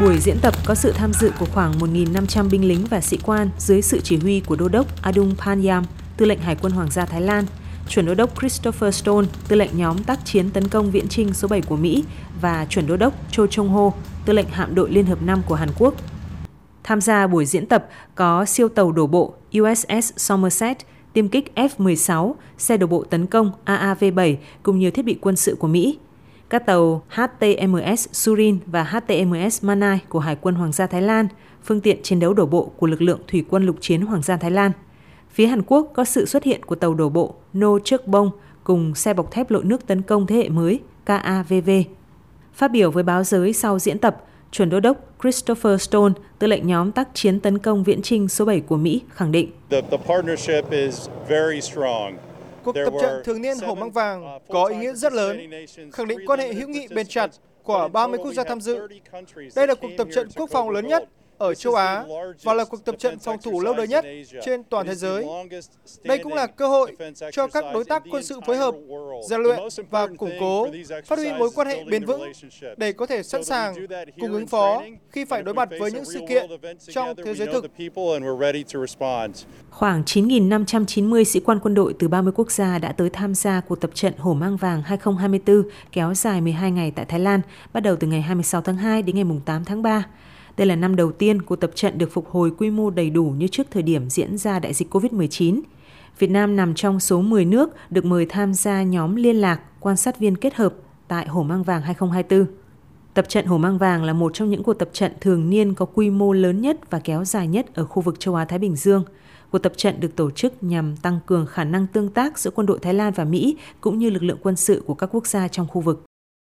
Buổi diễn tập có sự tham dự của khoảng 1.500 binh lính và sĩ quan dưới sự chỉ huy của Đô đốc Adung Panyam, tư lệnh Hải quân Hoàng gia Thái Lan, chuẩn đô đốc Christopher Stone, tư lệnh nhóm tác chiến tấn công viễn trinh số 7 của Mỹ và chuẩn đô đốc Cho Chung Ho, tư lệnh hạm đội Liên hợp 5 của Hàn Quốc. Tham gia buổi diễn tập có siêu tàu đổ bộ USS Somerset, tiêm kích F-16, xe đổ bộ tấn công AAV-7 cùng nhiều thiết bị quân sự của Mỹ. Các tàu HTMS Surin và HTMS Manai của Hải quân Hoàng gia Thái Lan, phương tiện chiến đấu đổ bộ của lực lượng thủy quân lục chiến Hoàng gia Thái Lan. Phía Hàn Quốc có sự xuất hiện của tàu đổ bộ No Chuk Bong cùng xe bọc thép lội nước tấn công thế hệ mới KAVV. Phát biểu với báo giới sau diễn tập, chuẩn đô đốc Christopher Stone, tư lệnh nhóm tác chiến tấn công viễn trinh số 7 của Mỹ, khẳng định. Cuộc tập trận thường niên Hổ Mang Vàng có ý nghĩa rất lớn, khẳng định quan hệ hữu nghị bền chặt của 30 quốc gia tham dự. Đây là cuộc tập trận quốc phòng lớn nhất ở châu Á và là cuộc tập trận phòng thủ lâu đời nhất trên toàn thế giới. Đây cũng là cơ hội cho các đối tác quân sự phối hợp, rèn luyện và củng cố, phát huy mối quan hệ bền vững để có thể sẵn sàng cùng ứng phó khi phải đối mặt với những sự kiện trong thế giới thực. Khoảng 9.590 sĩ quan quân đội từ 30 quốc gia đã tới tham gia cuộc tập trận Hổ Mang Vàng 2024 kéo dài 12 ngày tại Thái Lan, bắt đầu từ ngày 26 tháng 2 đến ngày 8 tháng 3. Đây là năm đầu tiên cuộc tập trận được phục hồi quy mô đầy đủ như trước thời điểm diễn ra đại dịch COVID-19. Việt Nam nằm trong số 10 nước được mời tham gia nhóm liên lạc quan sát viên kết hợp tại Hồ Mang Vàng 2024. Tập trận Hồ Mang Vàng là một trong những cuộc tập trận thường niên có quy mô lớn nhất và kéo dài nhất ở khu vực châu Á-Thái Bình Dương. Cuộc tập trận được tổ chức nhằm tăng cường khả năng tương tác giữa quân đội Thái Lan và Mỹ, cũng như lực lượng quân sự của các quốc gia trong khu vực.